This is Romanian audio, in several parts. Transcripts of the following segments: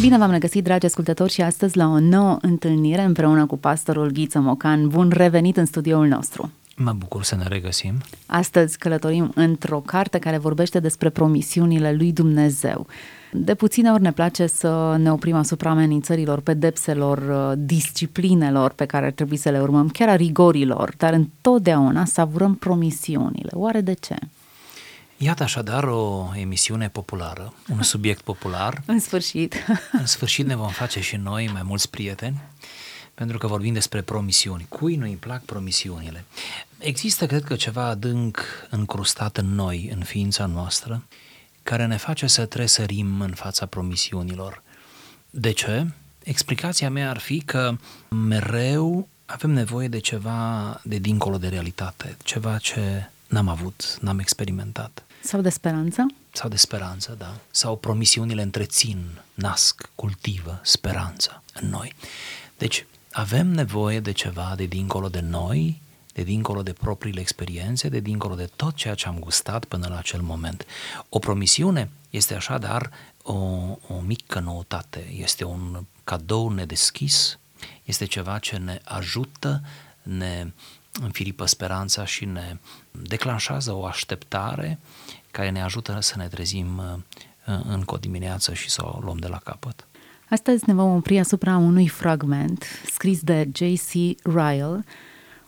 Bine v-am regăsit, dragi ascultători, și astăzi la o nouă întâlnire împreună cu pastorul Ghiță Mocan. Bun revenit în studioul nostru! Mă bucur să ne regăsim. Astăzi călătorim într-o carte care vorbește despre promisiunile lui Dumnezeu. De puține ori ne place să ne oprim asupra amenințărilor, pedepselor, disciplinelor pe care ar trebui să le urmăm, chiar a rigorilor, dar întotdeauna savurăm promisiunile. Oare de ce? Iată așadar o emisiune populară, un subiect popular. în sfârșit. în sfârșit ne vom face și noi mai mulți prieteni, pentru că vorbim despre promisiuni. Cui nu îi plac promisiunile? Există, cred că, ceva adânc încrustat în noi, în ființa noastră, care ne face să tresărim în fața promisiunilor. De ce? Explicația mea ar fi că mereu avem nevoie de ceva de dincolo de realitate, ceva ce n-am avut, n-am experimentat. Sau de speranță? Sau de speranță, da. Sau promisiunile întrețin, nasc, cultivă speranța în noi. Deci avem nevoie de ceva de dincolo de noi, de dincolo de propriile experiențe, de dincolo de tot ceea ce am gustat până la acel moment. O promisiune este așadar o, o mică noutate, este un cadou nedeschis, este ceva ce ne ajută, ne înfiripă speranța și ne declanșează o așteptare care ne ajută să ne trezim uh, încă o dimineață și să o luăm de la capăt. Astăzi ne vom opri asupra unui fragment scris de J.C. Ryle,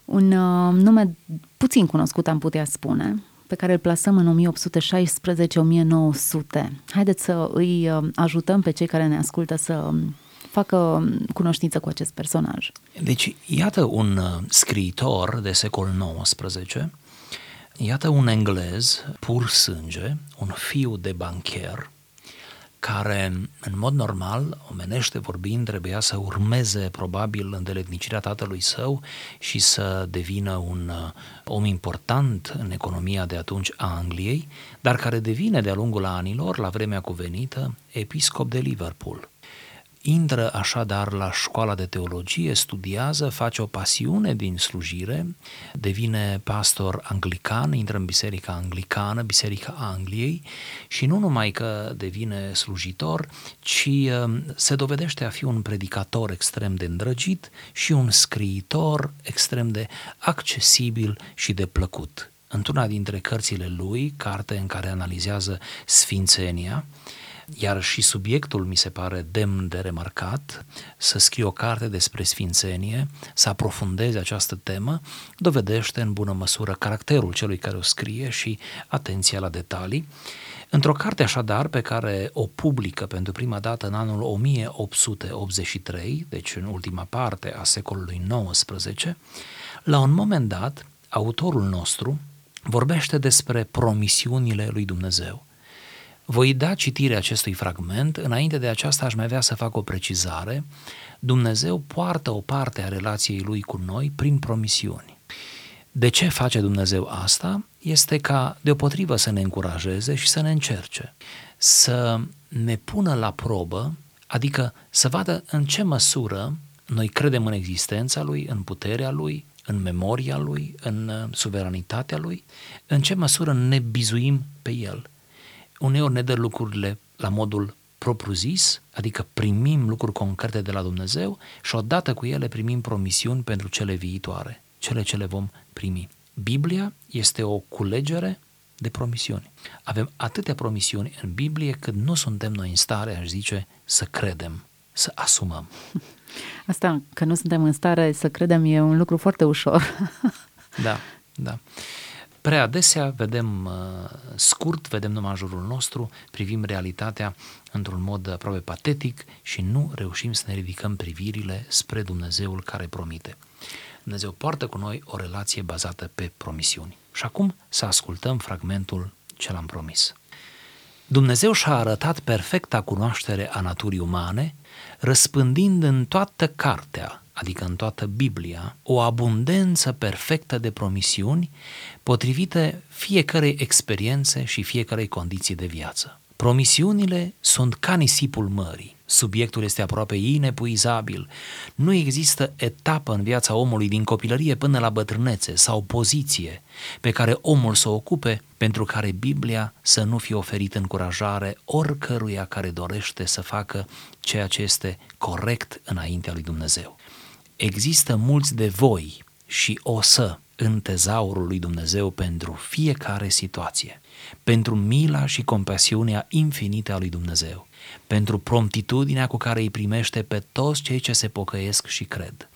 un uh, nume puțin cunoscut, am putea spune, pe care îl plasăm în 1816-1900. Haideți să îi uh, ajutăm pe cei care ne ascultă să um, facă cunoștință cu acest personaj. Deci, iată un uh, scriitor de secol XIX, iată un englez pur sânge, un fiu de bancher, care, în mod normal, omenește vorbind, trebuia să urmeze probabil îndeletnicirea tatălui său și să devină un uh, om important în economia de atunci a Angliei, dar care devine de-a lungul anilor, la vremea cuvenită, episcop de Liverpool – intră așadar la școala de teologie, studiază, face o pasiune din slujire, devine pastor anglican, intră în biserica anglicană, biserica Angliei și nu numai că devine slujitor, ci um, se dovedește a fi un predicator extrem de îndrăgit și un scriitor extrem de accesibil și de plăcut. Într-una dintre cărțile lui, carte în care analizează sfințenia, iar și subiectul mi se pare demn de remarcat, să scrie o carte despre sfințenie, să aprofundeze această temă, dovedește în bună măsură caracterul celui care o scrie și atenția la detalii. Într-o carte așadar pe care o publică pentru prima dată în anul 1883, deci în ultima parte a secolului XIX, la un moment dat, autorul nostru vorbește despre promisiunile lui Dumnezeu. Voi da citire acestui fragment, înainte de aceasta aș mai vrea să fac o precizare. Dumnezeu poartă o parte a relației lui cu noi prin promisiuni. De ce face Dumnezeu asta? Este ca deopotrivă să ne încurajeze și să ne încerce, să ne pună la probă, adică să vadă în ce măsură noi credem în existența lui, în puterea lui, în memoria lui, în suveranitatea lui, în ce măsură ne bizuim pe el – uneori ne dă lucrurile la modul propriu-zis, adică primim lucruri concrete de la Dumnezeu și odată cu ele primim promisiuni pentru cele viitoare, cele ce le vom primi. Biblia este o culegere de promisiuni. Avem atâtea promisiuni în Biblie cât nu suntem noi în stare, aș zice, să credem, să asumăm. Asta, că nu suntem în stare să credem, e un lucru foarte ușor. da, da. Prea adesea vedem uh, scurt, vedem numai în jurul nostru, privim realitatea într-un mod aproape patetic și nu reușim să ne ridicăm privirile spre Dumnezeul care promite. Dumnezeu poartă cu noi o relație bazată pe promisiuni. Și acum să ascultăm fragmentul ce l-am promis. Dumnezeu și-a arătat perfecta cunoaștere a naturii umane, răspândind în toată cartea adică în toată Biblia, o abundență perfectă de promisiuni potrivite fiecarei experiențe și fiecarei condiții de viață. Promisiunile sunt ca nisipul mării. Subiectul este aproape inepuizabil. Nu există etapă în viața omului din copilărie până la bătrânețe sau poziție pe care omul să o ocupe pentru care Biblia să nu fie oferit încurajare oricăruia care dorește să facă ceea ce este corect înaintea lui Dumnezeu. Există mulți de voi și o să în tezaurul lui Dumnezeu pentru fiecare situație, pentru mila și compasiunea infinită a lui Dumnezeu, pentru promptitudinea cu care îi primește pe toți cei ce se pocăiesc și cred,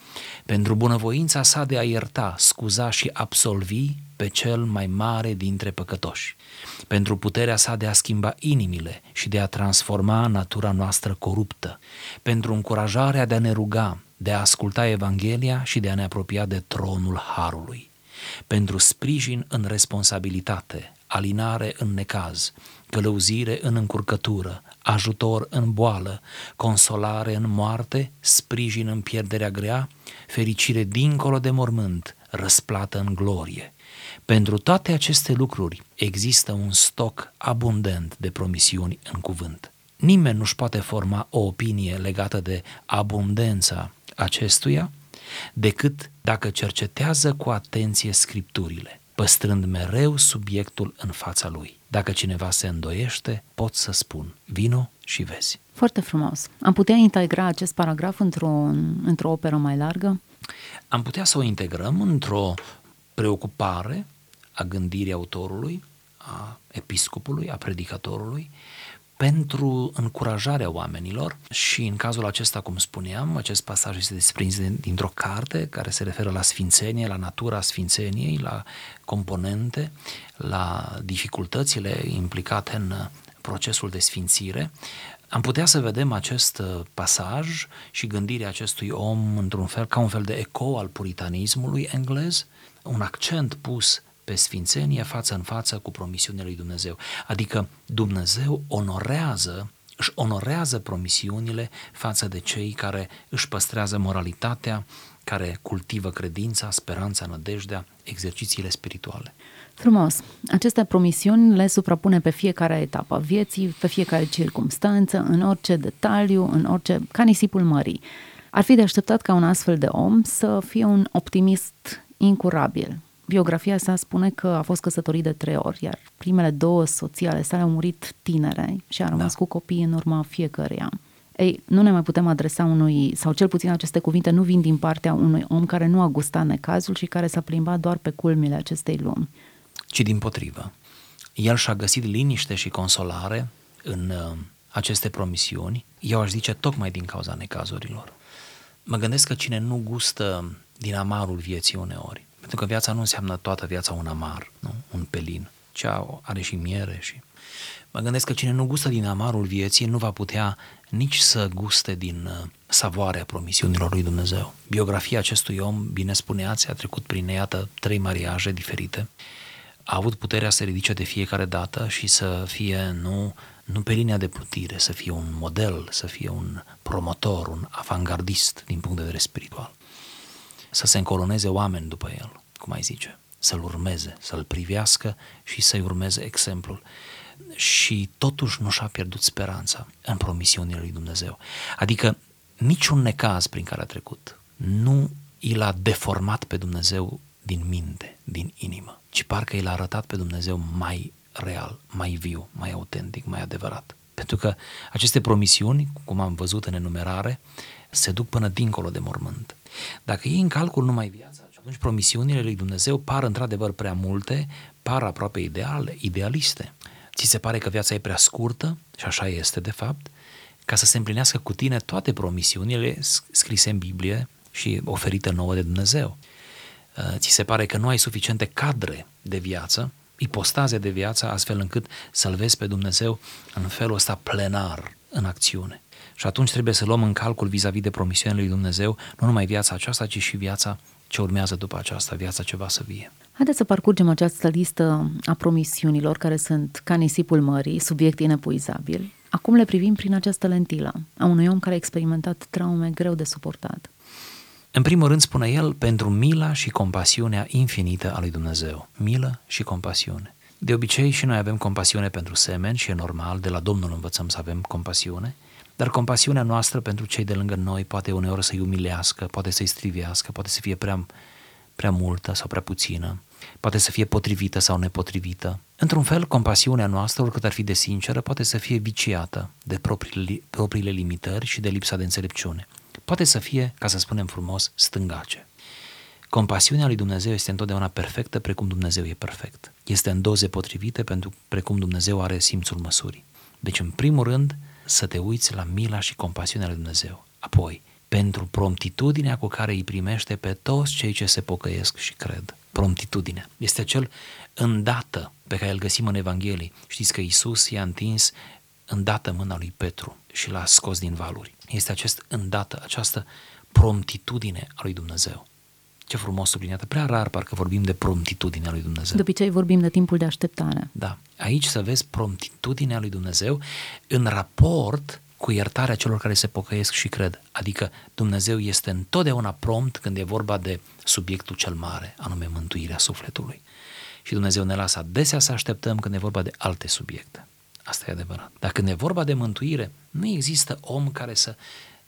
pentru bunăvoința sa de a ierta, scuza și absolvi pe cel mai mare dintre păcătoși, pentru puterea sa de a schimba inimile și de a transforma natura noastră coruptă, pentru încurajarea de a ne ruga, de a asculta Evanghelia și de a ne apropia de tronul Harului, pentru sprijin în responsabilitate, alinare în necaz, călăuzire în încurcătură, ajutor în boală, consolare în moarte, sprijin în pierderea grea, fericire dincolo de mormânt, răsplată în glorie. Pentru toate aceste lucruri există un stoc abundent de promisiuni în cuvânt. Nimeni nu-și poate forma o opinie legată de abundența acestuia decât dacă cercetează cu atenție scripturile, păstrând mereu subiectul în fața lui. Dacă cineva se îndoiește, pot să spun, vino și vezi. Foarte frumos. Am putea integra acest paragraf într-o, într-o operă mai largă? Am putea să o integrăm într-o preocupare a gândirii autorului, a episcopului, a predicatorului, pentru încurajarea oamenilor și în cazul acesta, cum spuneam, acest pasaj este desprins dintr-o carte care se referă la sfințenie, la natura sfințeniei, la componente, la dificultățile implicate în procesul de sfințire. Am putea să vedem acest pasaj și gândirea acestui om într-un fel ca un fel de eco al puritanismului englez, un accent pus pe sfințenie față în față cu promisiunile lui Dumnezeu. Adică Dumnezeu onorează, își onorează promisiunile față de cei care își păstrează moralitatea, care cultivă credința, speranța, nădejdea, exercițiile spirituale. Frumos. Aceste promisiuni le suprapune pe fiecare etapă a vieții, pe fiecare circumstanță, în orice detaliu, în orice, ca nisipul mării. Ar fi de așteptat ca un astfel de om să fie un optimist incurabil, biografia sa spune că a fost căsătorit de trei ori, iar primele două soții ale sale au murit tinere și a rămas da. cu copii în urma fiecăreia. Ei, nu ne mai putem adresa unui, sau cel puțin aceste cuvinte nu vin din partea unui om care nu a gustat necazul și care s-a plimbat doar pe culmile acestei lumi. Ci din potrivă. El și-a găsit liniște și consolare în uh, aceste promisiuni, eu aș zice tocmai din cauza necazurilor. Mă gândesc că cine nu gustă din amarul vieții uneori, pentru că viața nu înseamnă toată viața un amar, nu? un pelin. Cea are și miere și... Mă gândesc că cine nu gustă din amarul vieții nu va putea nici să guste din uh, savoarea promisiunilor lui Dumnezeu. Biografia acestui om, bine spuneați, a trecut prin, iată, trei mariaje diferite. A avut puterea să se ridice de fiecare dată și să fie nu, nu pe linia de plutire, să fie un model, să fie un promotor, un avangardist din punct de vedere spiritual să se încoloneze oameni după el, cum ai zice, să-l urmeze, să-l privească și să-i urmeze exemplul. Și totuși nu și-a pierdut speranța în promisiunile lui Dumnezeu. Adică niciun necaz prin care a trecut nu i l-a deformat pe Dumnezeu din minte, din inimă, ci parcă i l-a arătat pe Dumnezeu mai real, mai viu, mai autentic, mai adevărat. Pentru că aceste promisiuni, cum am văzut în enumerare, se duc până dincolo de mormânt. Dacă iei în calcul numai viața, atunci promisiunile lui Dumnezeu par într-adevăr prea multe, par aproape ideale, idealiste. Ți se pare că viața e prea scurtă, și așa este de fapt, ca să se împlinească cu tine toate promisiunile scrise în Biblie și oferite nouă de Dumnezeu. Uh, ți se pare că nu ai suficiente cadre de viață, ipostaze de viață, astfel încât să-L vezi pe Dumnezeu în felul ăsta plenar, în acțiune. Și atunci trebuie să luăm în calcul vis-a-vis de promisiunile lui Dumnezeu, nu numai viața aceasta, ci și viața ce urmează după aceasta, viața ce va să vie. Haideți să parcurgem această listă a promisiunilor care sunt ca nisipul mării, subiect inepuizabil. Acum le privim prin această lentilă a unui om care a experimentat traume greu de suportat. În primul rând spune el pentru mila și compasiunea infinită a lui Dumnezeu. Milă și compasiune. De obicei și noi avem compasiune pentru semeni și e normal, de la Domnul învățăm să avem compasiune, Dar compasiunea noastră pentru cei de lângă noi poate uneori să-i umilească, poate să-i strivească, poate să fie prea, prea multă sau prea puțină, poate să fie potrivită sau nepotrivită. Într-un fel, compasiunea noastră, oricât ar fi de sinceră, poate să fie viciată de propriile, propriile limitări și de lipsa de înțelepciune. Poate să fie, ca să spunem frumos, stângace. Compasiunea lui Dumnezeu este întotdeauna perfectă precum Dumnezeu e perfect. Este în doze potrivite pentru precum Dumnezeu are simțul măsurii. Deci, în primul rând, să te uiți la mila și compasiunea lui Dumnezeu. Apoi, pentru promptitudinea cu care îi primește pe toți cei ce se pocăiesc și cred. Promptitudinea. Este acel îndată pe care îl găsim în Evanghelie. Știți că Isus i-a întins îndată mâna lui Petru și l-a scos din valuri. Este acest îndată, această promptitudine a lui Dumnezeu. Ce frumos subliniată. Prea rar parcă vorbim de promptitudinea lui Dumnezeu. De obicei vorbim de timpul de așteptare. Da. Aici să vezi promptitudinea lui Dumnezeu în raport cu iertarea celor care se pocăiesc și cred. Adică Dumnezeu este întotdeauna prompt când e vorba de subiectul cel mare, anume mântuirea sufletului. Și Dumnezeu ne lasă adesea să așteptăm când e vorba de alte subiecte. Asta e adevărat. Dar când e vorba de mântuire, nu există om care să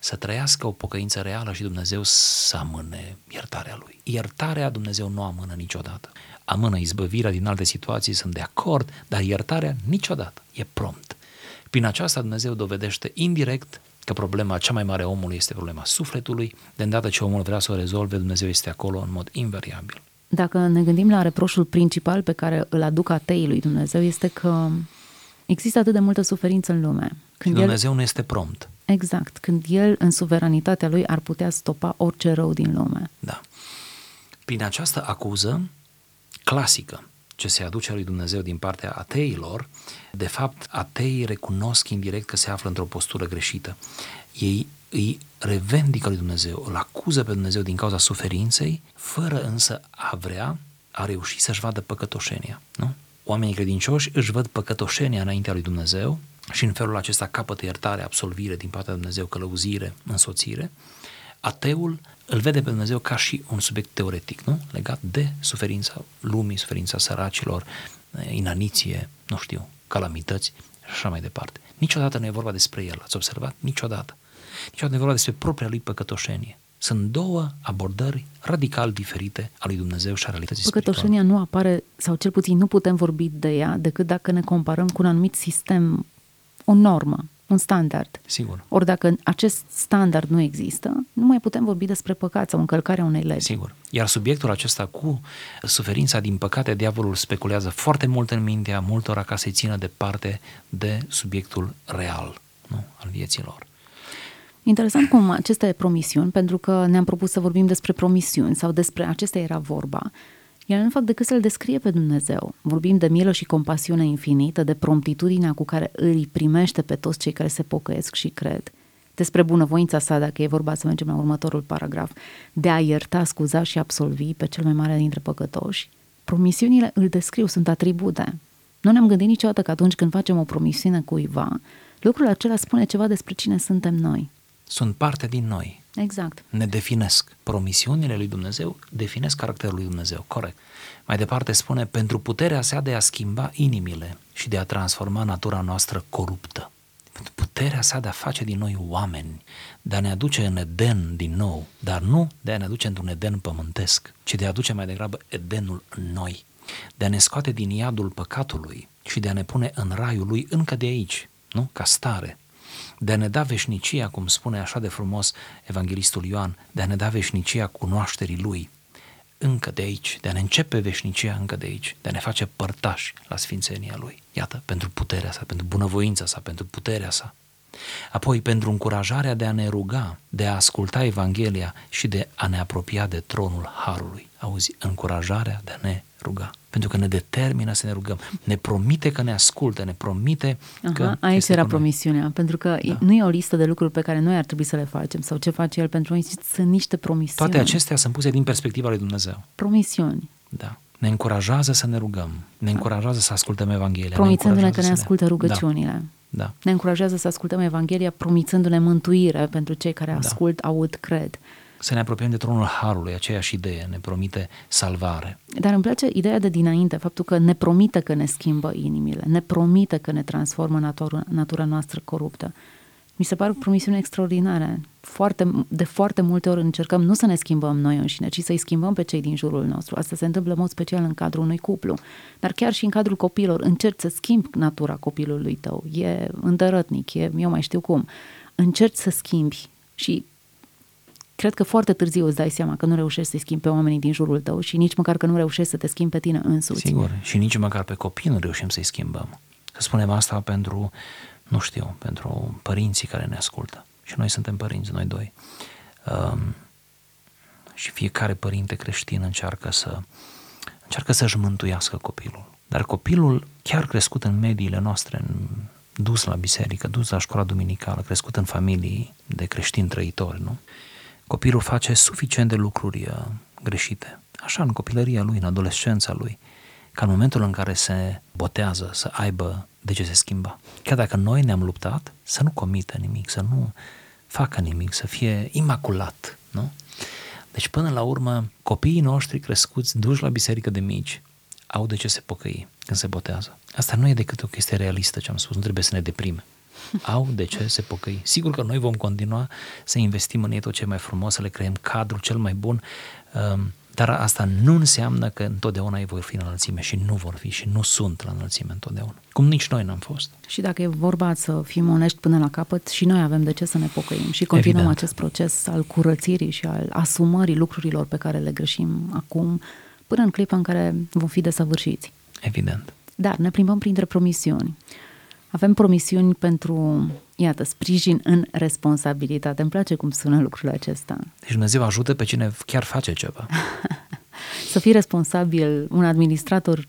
să trăiască o pocăință reală și Dumnezeu să amâne iertarea lui. Iertarea Dumnezeu nu amână niciodată. Amână izbăvirea din alte situații, sunt de acord, dar iertarea niciodată. E prompt. Prin aceasta Dumnezeu dovedește indirect că problema cea mai mare a omului este problema sufletului, de îndată ce omul vrea să o rezolve, Dumnezeu este acolo în mod invariabil. Dacă ne gândim la reproșul principal pe care îl aduc ateii lui Dumnezeu, este că există atât de multă suferință în lume. Când și Dumnezeu el... nu este prompt. Exact, când el, în suveranitatea lui, ar putea stopa orice rău din lume. Da. Prin această acuză clasică ce se aduce lui Dumnezeu din partea ateilor, de fapt, ateii recunosc indirect că se află într-o postură greșită. Ei îi revendică lui Dumnezeu, îl acuză pe Dumnezeu din cauza suferinței, fără însă a vrea, a reuși să-și vadă păcătoșenia. Nu? Oamenii credincioși își văd păcătoșenia înaintea lui Dumnezeu și în felul acesta capătă iertare, absolvire din partea lui Dumnezeu, călăuzire, însoțire, ateul îl vede pe Dumnezeu ca și un subiect teoretic, nu? Legat de suferința lumii, suferința săracilor, inaniție, nu știu, calamități și așa mai departe. Niciodată nu e vorba despre el, ați observat? Niciodată. Niciodată nu e vorba despre propria lui păcătoșenie. Sunt două abordări radical diferite a lui Dumnezeu și a realității Păcătoșenia nu apare, sau cel puțin nu putem vorbi de ea, decât dacă ne comparăm cu un anumit sistem o normă, un standard. Sigur. Ori dacă acest standard nu există, nu mai putem vorbi despre păcat sau încălcarea unei legi. Sigur. Iar subiectul acesta cu suferința, din păcate, diavolul speculează foarte mult în mintea multora ca să-i țină departe de subiectul real nu? al vieților. Interesant cum aceste promisiuni, pentru că ne-am propus să vorbim despre promisiuni sau despre acestea era vorba, ele nu fac decât să-L descrie pe Dumnezeu. Vorbim de milă și compasiune infinită, de promptitudinea cu care îi primește pe toți cei care se pocăiesc și cred. Despre bunăvoința sa, dacă e vorba să mergem la următorul paragraf, de a ierta, scuza și absolvi pe cel mai mare dintre păcătoși. Promisiunile îl descriu, sunt atribute. Nu ne-am gândit niciodată că atunci când facem o promisiune cuiva, lucrul acela spune ceva despre cine suntem noi. Sunt parte din noi. Exact. Ne definesc. Promisiunile lui Dumnezeu definesc caracterul lui Dumnezeu. Corect. Mai departe spune, pentru puterea sa de a schimba inimile și de a transforma natura noastră coruptă. Pentru puterea sa de a face din noi oameni, de a ne aduce în Eden din nou, dar nu de a ne aduce într-un Eden pământesc, ci de a aduce mai degrabă Edenul în noi, de a ne scoate din iadul păcatului și de a ne pune în raiul lui încă de aici, nu? Ca stare, de a ne da veșnicia, cum spune așa de frumos evanghelistul Ioan, de a ne da veșnicia cunoașterii Lui, încă de aici, de a ne începe veșnicia încă de aici, de a ne face părtași la sfințenia Lui. Iată, pentru puterea sa, pentru bunăvoința sa, pentru puterea sa. Apoi, pentru încurajarea de a ne ruga, de a asculta Evanghelia și de a ne apropia de tronul Harului. Auzi, încurajarea de a ne ruga pentru că ne determină să ne rugăm. Ne promite că ne ascultă, ne promite Aha, că... Aici era promisiunea, pentru că da. nu e o listă de lucruri pe care noi ar trebui să le facem sau ce face El pentru noi, sunt niște promisiuni. Toate acestea sunt puse din perspectiva lui Dumnezeu. Promisiuni. Da. Ne încurajează să ne rugăm, ne încurajează să ascultăm Evanghelia. Promițându-ne că ne ascultă rugăciunile. Da. da. Ne încurajează să ascultăm Evanghelia, promițându-ne mântuire pentru cei care da. ascult, da. aud, cred să ne apropiem de tronul Harului, aceeași idee, ne promite salvare. Dar îmi place ideea de dinainte, faptul că ne promite că ne schimbă inimile, ne promite că ne transformă natura, natura noastră coruptă. Mi se pare o promisiune extraordinară. Foarte, de foarte multe ori încercăm nu să ne schimbăm noi înșine, ci să-i schimbăm pe cei din jurul nostru. Asta se întâmplă în mod special în cadrul unui cuplu. Dar chiar și în cadrul copilor, încerci să schimbi natura copilului tău. E îndărătnic, e, eu mai știu cum. Încerci să schimbi și cred că foarte târziu îți dai seama că nu reușești să-i schimbi pe oamenii din jurul tău și nici măcar că nu reușești să te schimbi pe tine însuți. Sigur, și nici măcar pe copii nu reușim să-i schimbăm. Să spunem asta pentru, nu știu, pentru părinții care ne ascultă. Și noi suntem părinți, noi doi. Um, și fiecare părinte creștin încearcă să încearcă să-și mântuiască copilul. Dar copilul, chiar crescut în mediile noastre, în, dus la biserică, dus la școala duminicală, crescut în familii de creștini trăitori, nu? Copilul face suficient de lucruri uh, greșite. Așa, în copilăria lui, în adolescența lui, ca în momentul în care se botează să aibă de ce se schimba. Chiar dacă noi ne-am luptat, să nu comită nimic, să nu facă nimic, să fie imaculat, nu? Deci, până la urmă, copiii noștri crescuți, duși la biserică de mici, au de ce se pocăi când se botează. Asta nu e decât o chestie realistă ce am spus, nu trebuie să ne deprime. Au de ce se pocăi. Sigur că noi vom continua să investim în ei tot ce mai frumos, să le creăm cadrul cel mai bun, um, dar asta nu înseamnă că întotdeauna ei vor fi în înălțime și nu vor fi și nu sunt la înălțime întotdeauna. Cum nici noi n-am fost. Și dacă e vorba să fim onești până la capăt, și noi avem de ce să ne pocăim și continuăm Evident. acest proces al curățirii și al asumării lucrurilor pe care le greșim acum, până în clipa în care vom fi desăvârșiți. Evident. Dar ne plimbăm printre promisiuni. Avem promisiuni pentru, iată, sprijin în responsabilitate. Îmi place cum sună lucrul acesta. Deci Dumnezeu ajută pe cine chiar face ceva. să fii responsabil, un administrator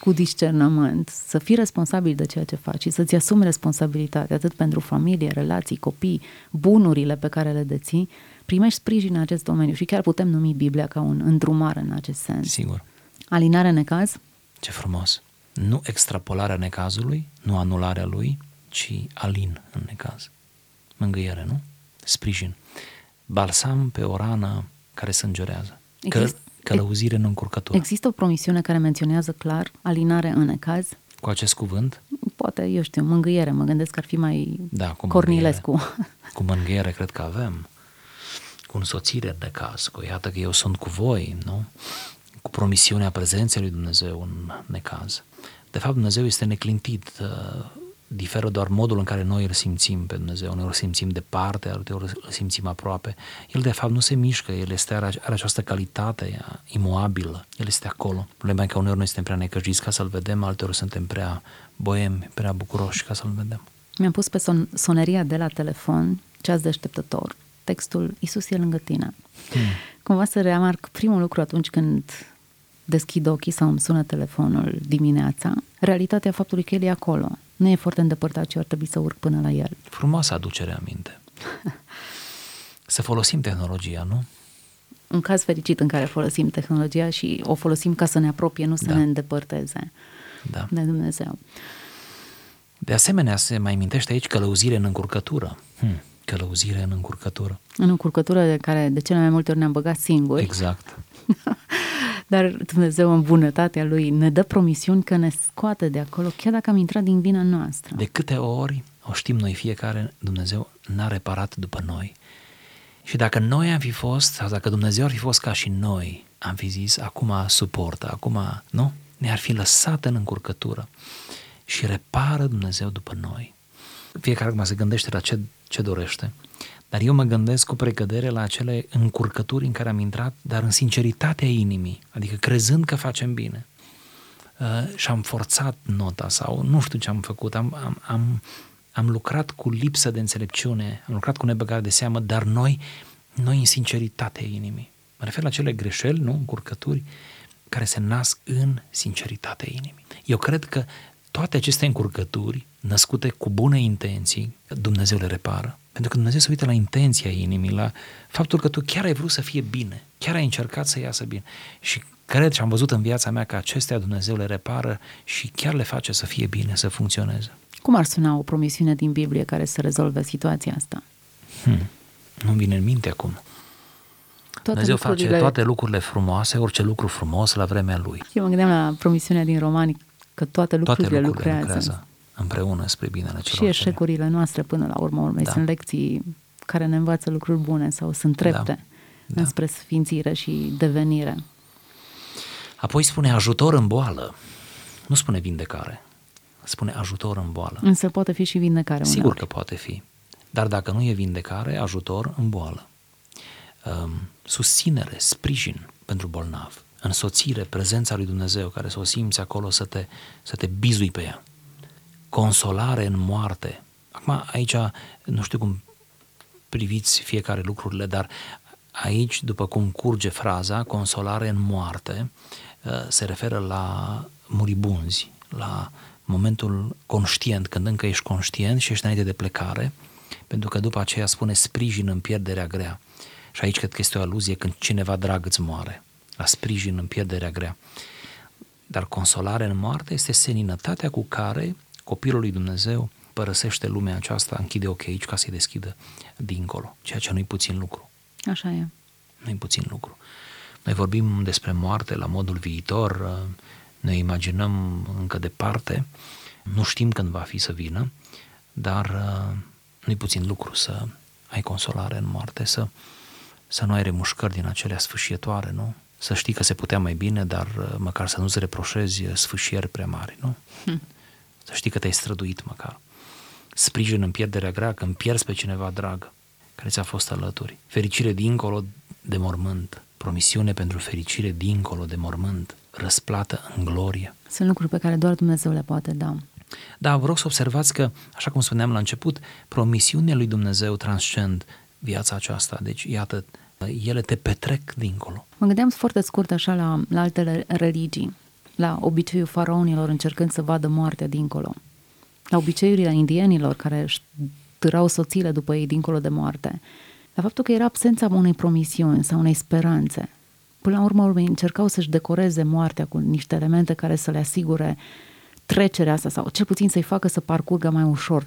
cu discernământ, să fii responsabil de ceea ce faci și să-ți asumi responsabilitatea atât pentru familie, relații, copii, bunurile pe care le deții, primești sprijin în acest domeniu și chiar putem numi Biblia ca un îndrumar în acest sens. Sigur. Alinare necaz? Ce frumos! Nu extrapolarea necazului, nu anularea lui, ci alin în necaz. Mângâiere, nu? Sprijin. Balsam pe o rană care sângerează. Exist, călăuzire în încurcătură. Există o promisiune care menționează clar alinare în necaz? Cu acest cuvânt? Poate, eu știu, mângâiere. Mă gândesc că ar fi mai da, cu Cornilescu. Mângâiere. Cu mângâiere cred că avem. Cu însoțire în necaz. Cu iată că eu sunt cu voi, nu? Cu promisiunea prezenței lui Dumnezeu în necaz. De fapt, Dumnezeu este neclintit, uh, diferă doar modul în care noi îl simțim pe Dumnezeu. Noi îl simțim departe, alteori îl simțim aproape. El, de fapt, nu se mișcă, el este, are, are această calitate imoabilă, el este acolo. Problema e că uneori noi suntem prea necăjiți ca să-l vedem, alteori suntem prea boemi, prea bucuroși ca să-l vedem. Mi-am pus pe son- soneria de la telefon, ceas deșteptător, textul Isus e lângă tine. Hmm. Cumva să reamarc primul lucru atunci când deschid ochii sau îmi sună telefonul dimineața, realitatea faptului că el e acolo. Nu e foarte îndepărtat și ar trebui să urc până la el. Frumoasă aducere aminte. să folosim tehnologia, nu? Un caz fericit în care folosim tehnologia și o folosim ca să ne apropie, nu să da. ne îndepărteze da. de Dumnezeu. De asemenea, se mai mintește aici călăuzire în încurcătură. Hmm, călăuzire în încurcătură. În încurcătură de care de cele mai multe ori ne-am băgat singuri. Exact. Dar Dumnezeu în bunătatea Lui ne dă promisiuni că ne scoate de acolo, chiar dacă am intrat din vina noastră. De câte ori o știm noi fiecare, Dumnezeu n-a reparat după noi. Și dacă noi am fi fost, sau dacă Dumnezeu ar fi fost ca și noi, am fi zis, acum suportă, acum, nu? Ne-ar fi lăsat în încurcătură și repară Dumnezeu după noi. Fiecare acum se gândește la ce, ce dorește. Dar eu mă gândesc cu precădere la acele încurcături în care am intrat, dar în sinceritatea inimii, adică crezând că facem bine. Uh, și am forțat nota sau nu știu ce am făcut, am, am, am, am lucrat cu lipsă de înțelepciune, am lucrat cu nebăgare de seamă, dar noi, noi în sinceritatea inimii. Mă refer la cele greșeli, nu, încurcături, care se nasc în sinceritatea inimii. Eu cred că toate aceste încurcături, născute cu bune intenții, Dumnezeu le repară. Pentru că Dumnezeu se uită la intenția inimii, la faptul că tu chiar ai vrut să fie bine, chiar ai încercat să iasă bine. Și cred și am văzut în viața mea că acestea Dumnezeu le repară și chiar le face să fie bine, să funcționeze. Cum ar suna o promisiune din Biblie care să rezolve situația asta? Hmm. Nu vine în minte acum. Toate Dumnezeu lucrurile... face toate lucrurile frumoase, orice lucru frumos la vremea Lui. Eu mă gândeam la promisiunea din Romani că toate lucrurile, toate lucrurile lucrează. lucrează împreună spre binele celor Și eșecurile noastre până la urmă urmeți da. sunt lecții care ne învață lucruri bune sau sunt trepte da. Da. înspre sfințire și devenire. Apoi spune ajutor în boală. Nu spune vindecare. Spune ajutor în boală. Însă poate fi și vindecare Sigur uneori. că poate fi. Dar dacă nu e vindecare, ajutor în boală. Um, susținere, sprijin pentru bolnav, însoțire, prezența lui Dumnezeu care să o simți acolo să te, să te bizui pe ea. Consolare în moarte. Acum aici nu știu cum priviți fiecare lucrurile, dar aici, după cum curge fraza, consolare în moarte, uh, se referă la muribunzi, la momentul conștient, când încă ești conștient și ești înainte de plecare, pentru că după aceea spune sprijin în pierderea grea. Și aici cred că este o aluzie când cineva drag îți moare, la sprijin în pierderea grea. Dar consolare în moarte este seninătatea cu care copilul lui Dumnezeu părăsește lumea aceasta, închide ochii aici ca să-i deschidă dincolo, ceea ce nu-i puțin lucru. Așa e. Nu-i puțin lucru. Noi vorbim despre moarte la modul viitor, ne imaginăm încă departe, nu știm când va fi să vină, dar nu-i puțin lucru să ai consolare în moarte, să, să nu ai remușcări din acelea sfâșietoare, nu? Să știi că se putea mai bine, dar măcar să nu-ți reproșezi sfâșieri prea mari, nu? Hm. Să știi că te-ai străduit măcar. Sprijin în pierderea grea, când pierzi pe cineva drag, care ți-a fost alături. Fericire dincolo de mormânt, promisiune pentru fericire dincolo de mormânt, răsplată în glorie. Sunt lucruri pe care doar Dumnezeu le poate da. Da, vă rog să observați că, așa cum spuneam la început, promisiunea lui Dumnezeu transcend viața aceasta. Deci, iată, ele te petrec dincolo. Mă gândeam foarte scurt așa la, la altele religii, la obiceiul faraonilor încercând să vadă moartea dincolo, la obiceiurile indienilor care își târau soțiile după ei dincolo de moarte, la faptul că era absența unei promisiuni sau unei speranțe. Până la urmă, încercau să-și decoreze moartea cu niște elemente care să le asigure trecerea asta sau cel puțin să-i facă să parcurgă mai ușor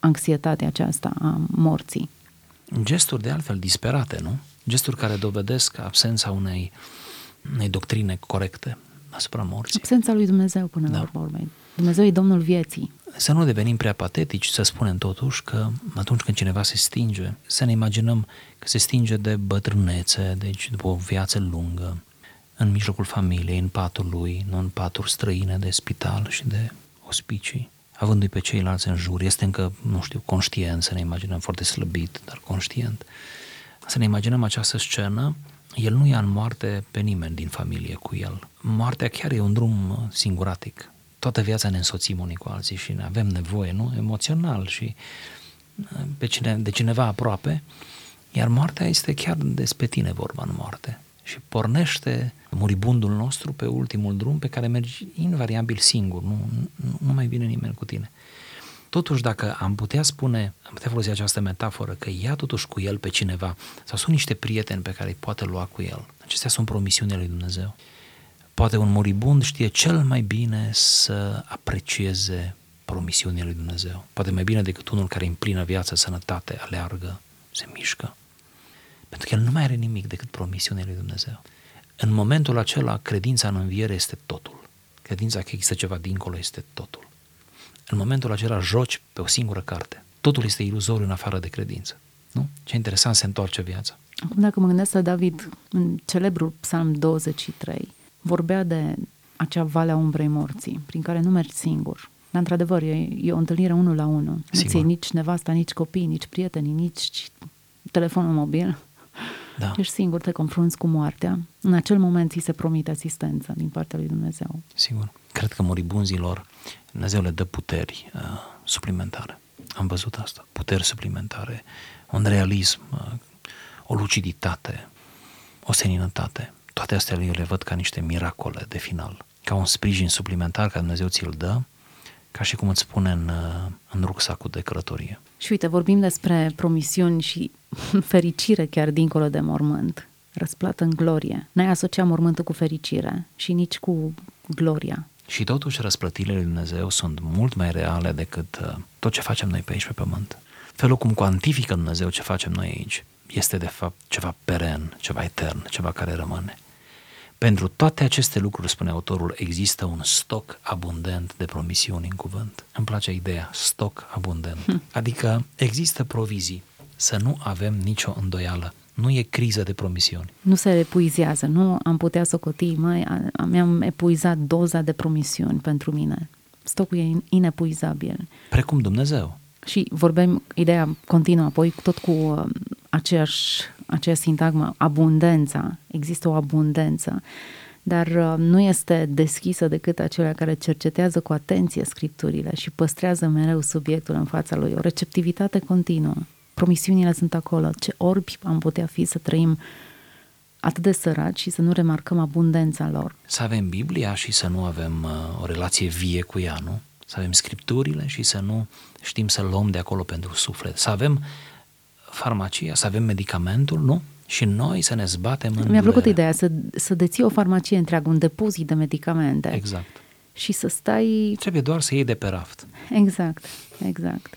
anxietatea aceasta a morții. Gesturi de altfel disperate, nu? Gesturi care dovedesc absența unei, unei doctrine corecte asupra morții. Absența lui Dumnezeu până da. la urmă urmei. Dumnezeu e Domnul vieții. Să nu devenim prea patetici, să spunem totuși că atunci când cineva se stinge, să ne imaginăm că se stinge de bătrânețe, deci după o viață lungă, în mijlocul familiei, în patul lui, nu în paturi străine de spital și de ospicii, avându-i pe ceilalți în jur. Este încă, nu știu, conștient, să ne imaginăm foarte slăbit, dar conștient. Să ne imaginăm această scenă, el nu ia în moarte pe nimeni din familie cu el. Moartea chiar e un drum singuratic. Toată viața ne însoțim unii cu alții și ne avem nevoie, nu? Emoțional și pe cine, de cineva aproape. Iar moartea este chiar despre tine vorba în moarte și pornește muribundul nostru pe ultimul drum pe care mergi invariabil singur, nu, nu, nu mai vine nimeni cu tine. Totuși, dacă am putea spune, am putea folosi această metaforă, că ia totuși cu el pe cineva, sau sunt niște prieteni pe care îi poate lua cu el, acestea sunt promisiunile lui Dumnezeu. Poate un moribund știe cel mai bine să aprecieze promisiunile lui Dumnezeu. Poate mai bine decât unul care în plină viață, sănătate, aleargă, se mișcă. Pentru că el nu mai are nimic decât promisiunea lui Dumnezeu. În momentul acela, credința în înviere este totul. Credința că există ceva dincolo este totul. În momentul acela joci pe o singură carte. Totul este iluzoriu în afară de credință. Nu? Ce interesant se întoarce viața. Acum, dacă mă gândesc la David, în celebrul psalm 23, vorbea de acea vale a umbrei morții, prin care nu mergi singur. Dar, într-adevăr, e, e o întâlnire unul la unul. Nu ți nici nevasta, nici copii, nici prieteni, nici telefonul mobil. Da. Ești singur, te confrunți cu moartea. În acel moment ți se promite asistență din partea lui Dumnezeu. Sigur. Cred că moribunzilor Dumnezeu le dă puteri uh, suplimentare. Am văzut asta. Puteri suplimentare, un realism, uh, o luciditate, o seninătate. Toate astea eu le văd ca niște miracole de final. Ca un sprijin suplimentar care Dumnezeu ți-l dă, ca și cum îți spune în, uh, în rucsacul de călătorie. Și uite, vorbim despre promisiuni și fericire chiar dincolo de mormânt, răsplată în glorie. N-ai asociat mormântul cu fericire și nici cu gloria. Și totuși răsplătirile lui Dumnezeu sunt mult mai reale decât uh, tot ce facem noi pe aici pe pământ. Felul cum cuantifică Dumnezeu ce facem noi aici este de fapt ceva peren, ceva etern, ceva care rămâne. Pentru toate aceste lucruri, spune autorul, există un stoc abundent de promisiuni în cuvânt. Îmi place ideea, stoc abundent. Hm. Adică există provizii, să nu avem nicio îndoială. Nu e criză de promisiuni. Nu se epuizează, nu am putea coti, mai mi-am epuizat doza de promisiuni pentru mine. Stocul e inepuizabil. Precum Dumnezeu. Și vorbim, ideea continuă apoi tot cu uh, aceeași, aceeași sintagmă, abundența. Există o abundență, dar uh, nu este deschisă decât acelea care cercetează cu atenție scripturile și păstrează mereu subiectul în fața lui. O receptivitate continuă. Promisiunile sunt acolo. Ce orbi am putea fi să trăim atât de săraci și să nu remarcăm abundența lor. Să avem Biblia și să nu avem uh, o relație vie cu ea, nu? Să avem scripturile și să nu știm să luăm de acolo pentru suflet. Să avem farmacia, să avem medicamentul, nu? Și noi să ne zbatem în Mi-a plăcut ideea să, să deții o farmacie întreagă, un depozit de medicamente. Exact. Și să stai... Trebuie doar să iei de pe raft. Exact, exact.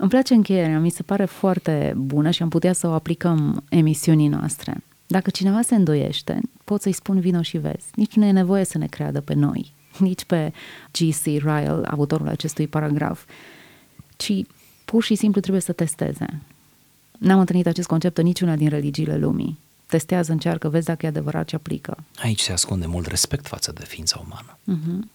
Îmi place încheierea, mi se pare foarte bună și am putea să o aplicăm emisiunii noastre. Dacă cineva se îndoiește, pot să-i spun vino și vezi. Nici nu e nevoie să ne creadă pe noi, nici pe G.C. Ryle, autorul acestui paragraf, ci pur și simplu trebuie să testeze. N-am întâlnit acest concept în niciuna din religiile lumii. Testează, încearcă, vezi dacă e adevărat ce aplică. Aici se ascunde mult respect față de ființa umană. Uh-huh.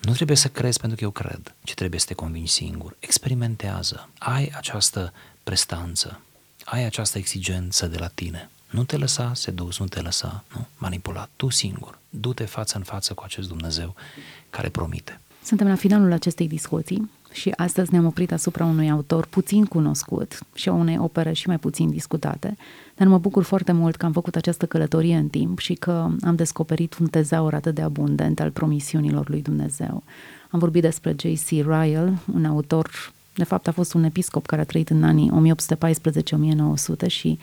Nu trebuie să crezi pentru că eu cred, ci trebuie să te convingi singur. Experimentează. Ai această prestanță, ai această exigență de la tine. Nu te lăsa sedus, nu te lăsa nu? manipulat. Tu singur. Du-te față în față cu acest Dumnezeu care promite. Suntem la finalul acestei discuții și astăzi ne-am oprit asupra unui autor puțin cunoscut și a unei opere și mai puțin discutate, dar mă bucur foarte mult că am făcut această călătorie în timp și că am descoperit un tezaur atât de abundent al promisiunilor lui Dumnezeu. Am vorbit despre J.C. Ryle, un autor, de fapt a fost un episcop care a trăit în anii 1814-1900 și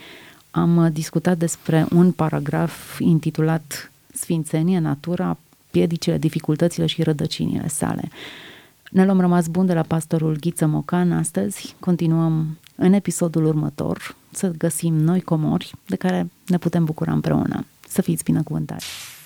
am discutat despre un paragraf intitulat Sfințenie, natura, piedicile, dificultățile și rădăcinile sale. Ne luăm rămas bun de la pastorul Ghiță Mocan astăzi. Continuăm în episodul următor să găsim noi comori de care ne putem bucura împreună. Să fiți binecuvântați!